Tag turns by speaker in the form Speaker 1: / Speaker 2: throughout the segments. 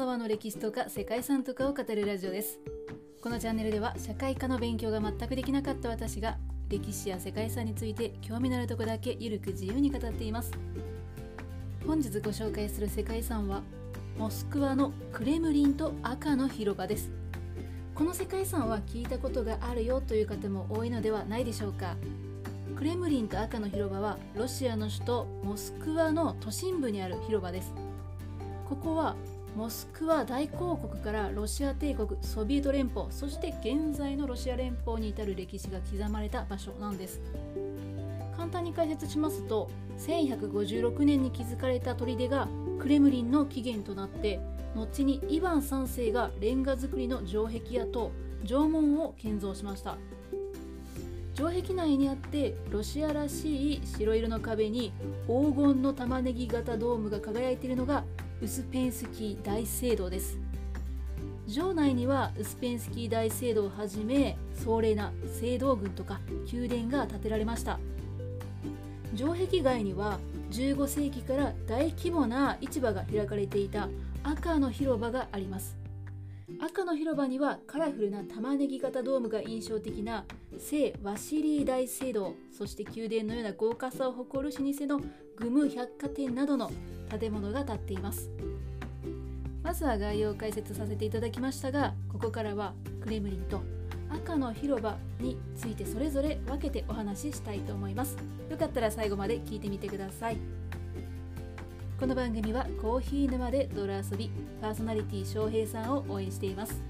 Speaker 1: 沢の歴史とか世界遺産とかを語るラジオですこのチャンネルでは社会科の勉強が全くできなかった私が歴史や世界遺産について興味のあるとこだけゆるく自由に語っています。本日ご紹介する世界遺産はモスクワのクレムリンと赤の広場です。この世界遺産は聞いたことがあるよという方も多いのではないでしょうか。クレムリンと赤の広場はロシアの首都モスクワの都心部にある広場です。ここはモスクワ大公国からロシア帝国ソビエト連邦そして現在のロシア連邦に至る歴史が刻まれた場所なんです。簡単に解説しますと1156年に築かれた砦がクレムリンの起源となって後にイヴァン3世がレンガ造りの城壁やと城門を建造しました。城壁内にあってロシアらしい白色の壁に黄金の玉ねぎ型ドームが輝いているのがウスペンスキー大聖堂です。城内にはウスペンスキー大聖堂をはじめ壮麗な聖堂群とか宮殿が建てられました。城壁外には15世紀から大規模な市場が開かれていた赤の広場があります。赤の広場にはカラフルな玉ねぎ型ドームが印象的な聖ワシリー大聖堂そして宮殿のような豪華さを誇る老舗のグム百貨店などの建物が建っています。まずは概要を解説させていただきましたがここからはクレムリンと赤の広場についてそれぞれ分けてお話ししたいと思います。よかったら最後まで聞いてみてください。この番組はコーヒー沼で泥遊びパーソナリティ翔平さんを応援しています。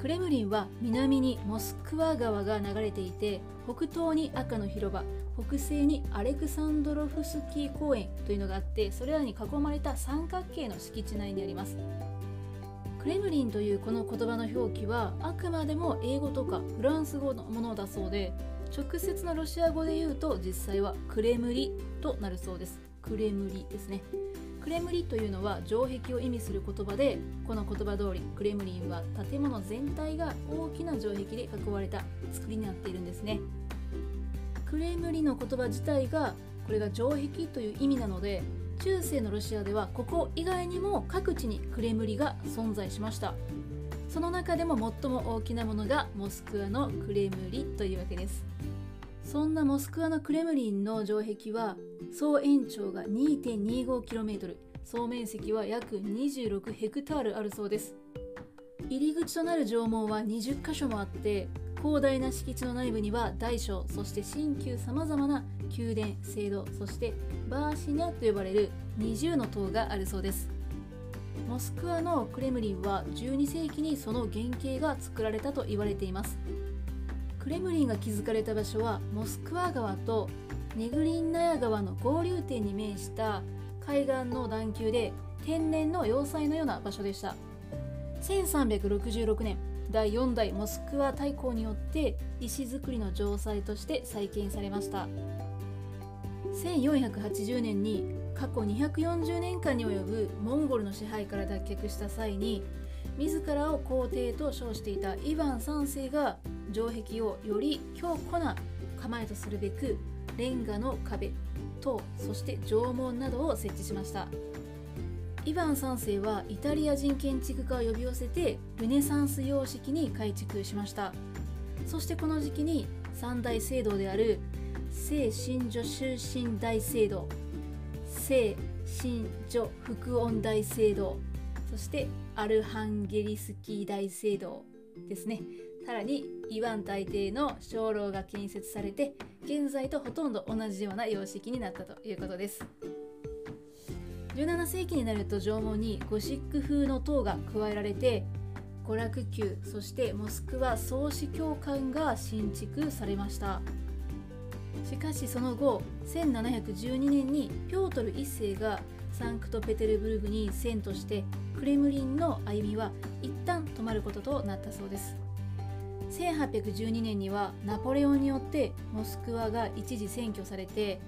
Speaker 1: クレムリンは南にモスクワ川が流れていて北東に赤の広場北西にアレクサンドロフスキー公園というのがあってそれらに囲まれた三角形の敷地内にあります。クレムリンというこの言葉の表記はあくまでも英語とかフランス語のものだそうで直接のロシア語で言うと実際はクレムリとなるそうです。クレムリですね。クレムリというのは城壁を意味する言葉でこの言葉通りクレムリンは建物全体が大きな城壁で囲われた作りになっているんですね。クレムリの言葉自体がこれが城壁という意味なので中世のロシアではここ以外にも各地にクレムリが存在しました。その中でも最も大きなものがモスクワのクレムリというわけです。そんなモスクワのクレムリンの城壁は総延長が 2.25km 総面積は約26ヘクタールあるそうです。入り口となる城門は20箇所もあって広大な敷地の内部には大小そして新旧さまざまな宮殿聖堂そしてバーシニャと呼ばれる20の塔があるそうです。モスクワのクレムリンは12世紀にその原型が作られたと言われています。クレムリンが築かれた場所はモスクワ川とネグリンナヤ川の合流点に面した海岸の段丘で天然の要塞のような場所でした。1366年第4代モスクワ大公によって石造りの城塞として再建されました。1480年に過去240年間に及ぶモンゴルの支配から脱却した際に自らを皇帝と称していたイヴァン3世が城壁をより強固な構えとするべくレンガの壁塔そして城門などを設置しました。イヴァン3世はイタリア人建築家を呼び寄せてルネサンス様式に改築しました。そしてこの時期に三大聖堂である聖神女終身大聖堂聖神女福音大聖堂。そしてアルハンゲリスキー大聖堂ですね。さらにイワン大帝の鐘楼が建設されて現在とほとんど同じような様式になったということです。17世紀になると縄文にゴシック風の塔が加えられて娯楽宮そしてモスクワ総司教館が新築されました。しかしその後1712年にピョートル1世がサンクトペテルブルグに遷都してクレムリンの歩みは一旦止まることとなったそうです。1812年にはナポレオンによってモスクワが一時占拠されて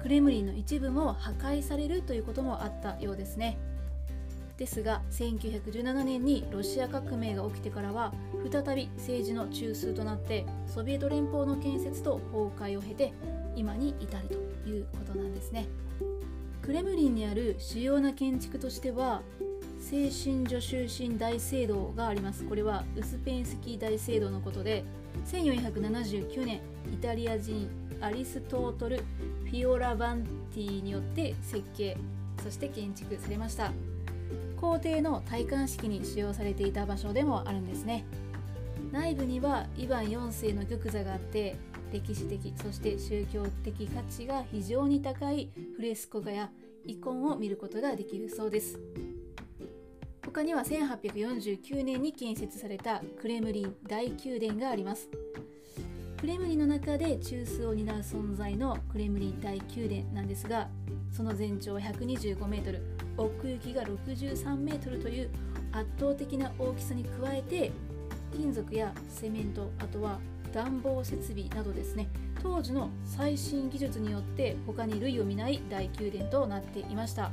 Speaker 1: クレムリンの一部も破壊されるということもあったようですね。ですが1917年にロシア革命が起きてからは再び政治の中枢となってソビエト連邦の建設と崩壊を経て今に至るということなんですね。クレムリンにある主要な建築としては精神助手神大聖堂があります。これはウスペンスキー大聖堂のことで1479年イタリア人アリストートル・フィオラバンティによって設計そして建築されました。皇帝の戴冠式に使用されていた場所でもあるんですね。内部にはイヴァン4世の玉座があって歴史的そして宗教的価値が非常に高いフレスコ画やイコンを見ることができるそうです。他には1849年に建設されたクレムリン大宮殿があります。クレムリンの中で中枢を担う存在のクレムリン大宮殿なんですがその全長125メートル。奥行きが63メートルという圧倒的な大きさに加えて金属やセメントあとは暖房設備などですね。当時の最新技術によって他に類を見ない大宮殿となっていました。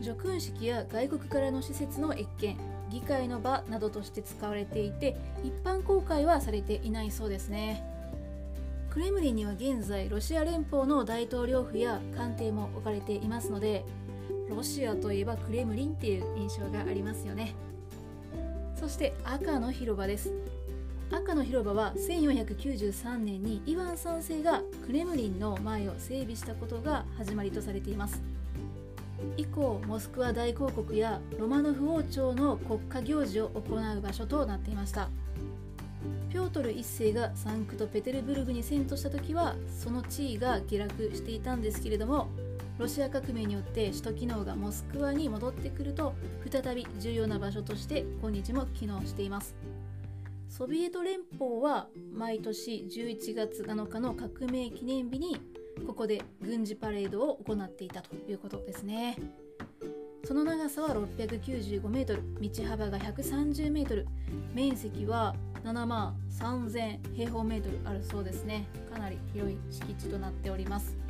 Speaker 1: 叙勲式や外国からの施設の謁見議会の場などとして使われていて一般公開はされていないそうですね。クレムリンには現在ロシア連邦の大統領府や官邸も置かれていますのでロシアといえばクレムリンっていう印象がありますよね。そして赤の広場です。赤の広場は1493年にイワン3世がクレムリンの前を整備したことが始まりとされています。以降モスクワ大公国やロマノフ王朝の国家行事を行う場所となっていました。ピョートル1世がサンクトペテルブルグに遷都した時はその地位が下落していたんですけれどもロシア革命によって首都機能がモスクワに戻ってくると再び重要な場所として今日も機能しています。ソビエト連邦は毎年11月7日の革命記念日にここで軍事パレードを行っていたということですね。その長さは695メートル道幅が130メートル面積は7万3000平方メートルあるそうですね。かなり広い敷地となっております。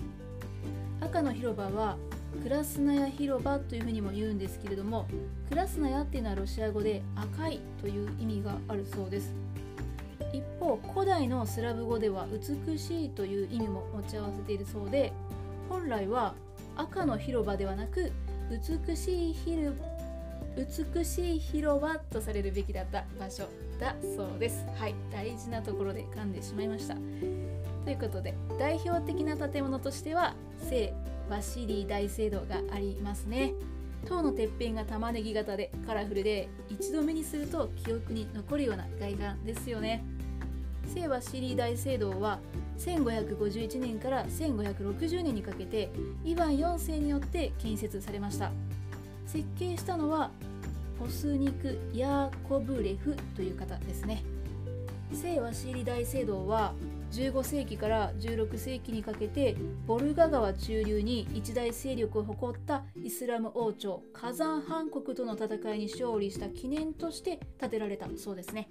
Speaker 1: 赤の広場はクラスナヤ広場というふうにも言うんですけれどもクラスナヤっていうのはロシア語で赤いという意味があるそうです。一方古代のスラブ語では美しいという意味も持ち合わせているそうで本来は赤の広場ではなく美しい広美しい広場とされるべきだった場所だそうです。はい大事なところで噛んでしまいました。ということで代表的な建物としては聖ワシリー大聖堂がありますね。塔のてっぺんが玉ねぎ型でカラフルで一度目にすると記憶に残るような外観ですよね。聖ワシリー大聖堂は1551年から1560年にかけてイヴァン4世によって建設されました。設計したのはポスニク・ヤーコブレフという方ですね。聖ワシリ大聖堂は15世紀から16世紀にかけてボルガ川中流に一大勢力を誇ったイスラム王朝火山藩国との戦いに勝利した記念として建てられたそうですね。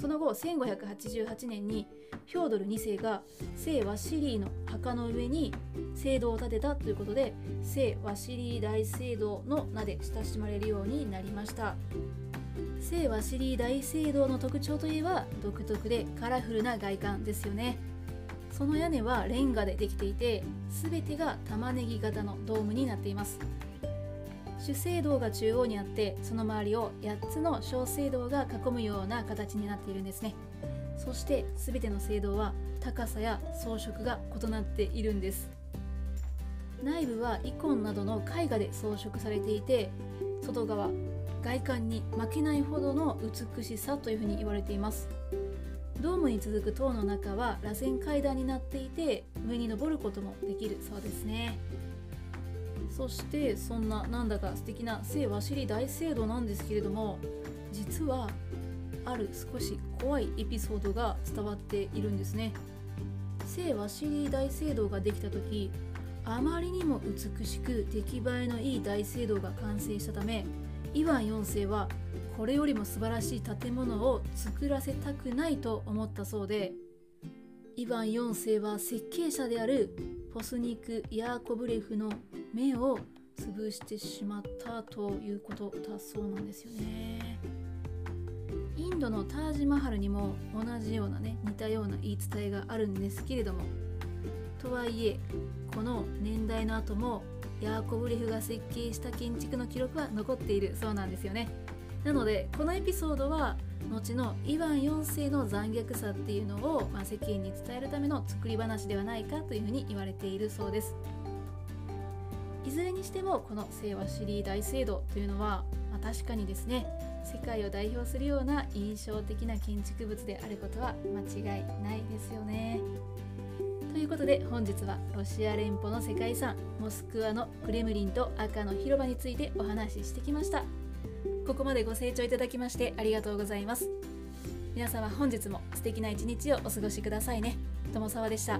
Speaker 1: その後1588年にヒョードル2世が聖ワシリーの墓の上に聖堂を建てたということで聖ワシリー大聖堂の名で親しまれるようになりました。聖ワシリー大聖堂の特徴といえば独特でカラフルな外観ですよね。その屋根はレンガでできていて全てが玉ねぎ型のドームになっています。主聖堂が中央にあってその周りを8つの小聖堂が囲むような形になっているんですね。そして全ての聖堂は高さや装飾が異なっているんです。内部はイコンなどの絵画で装飾されていて外側外観に負けないほどの美しさというふうに言われています。ドームに続く塔の中は螺旋階段になっていて上に登ることもできるそうですね。そしてそんななんだか素敵な聖ワシリ大聖堂なんですけれども実はある少し怖いエピソードが伝わっているんですね。聖ワシリ大聖堂ができた時あまりにも美しく出来栄えのいい大聖堂が完成したためイワン4世はこれよりも素晴らしい建物を作らせたくないと思ったそうでイワン4世は設計者であるポスニク・ヤーコブレフの目を潰してしまったということだそうなんですよね。インドのタージマハルにも同じようなね似たような言い伝えがあるんですけれどもとはいえこの年代の後もヤーコブレフが設計した建築の記録は残っているそうなんですよねなのでこのエピソードは後のイヴァン4世の残虐さっていうのを、まあ、世間に伝えるための作り話ではないかというふうに言われているそうですいずれにしてもこの聖和シリー大聖堂というのは、まあ、確かにですね世界を代表するような印象的な建築物であることは間違いないですよね。ということで本日はロシア連邦の世界遺産モスクワのクレムリンと赤の広場についてお話ししてきました。ここまでご清聴いただきましてありがとうございます。皆様本日も素敵な一日をお過ごしくださいね。友沢でした。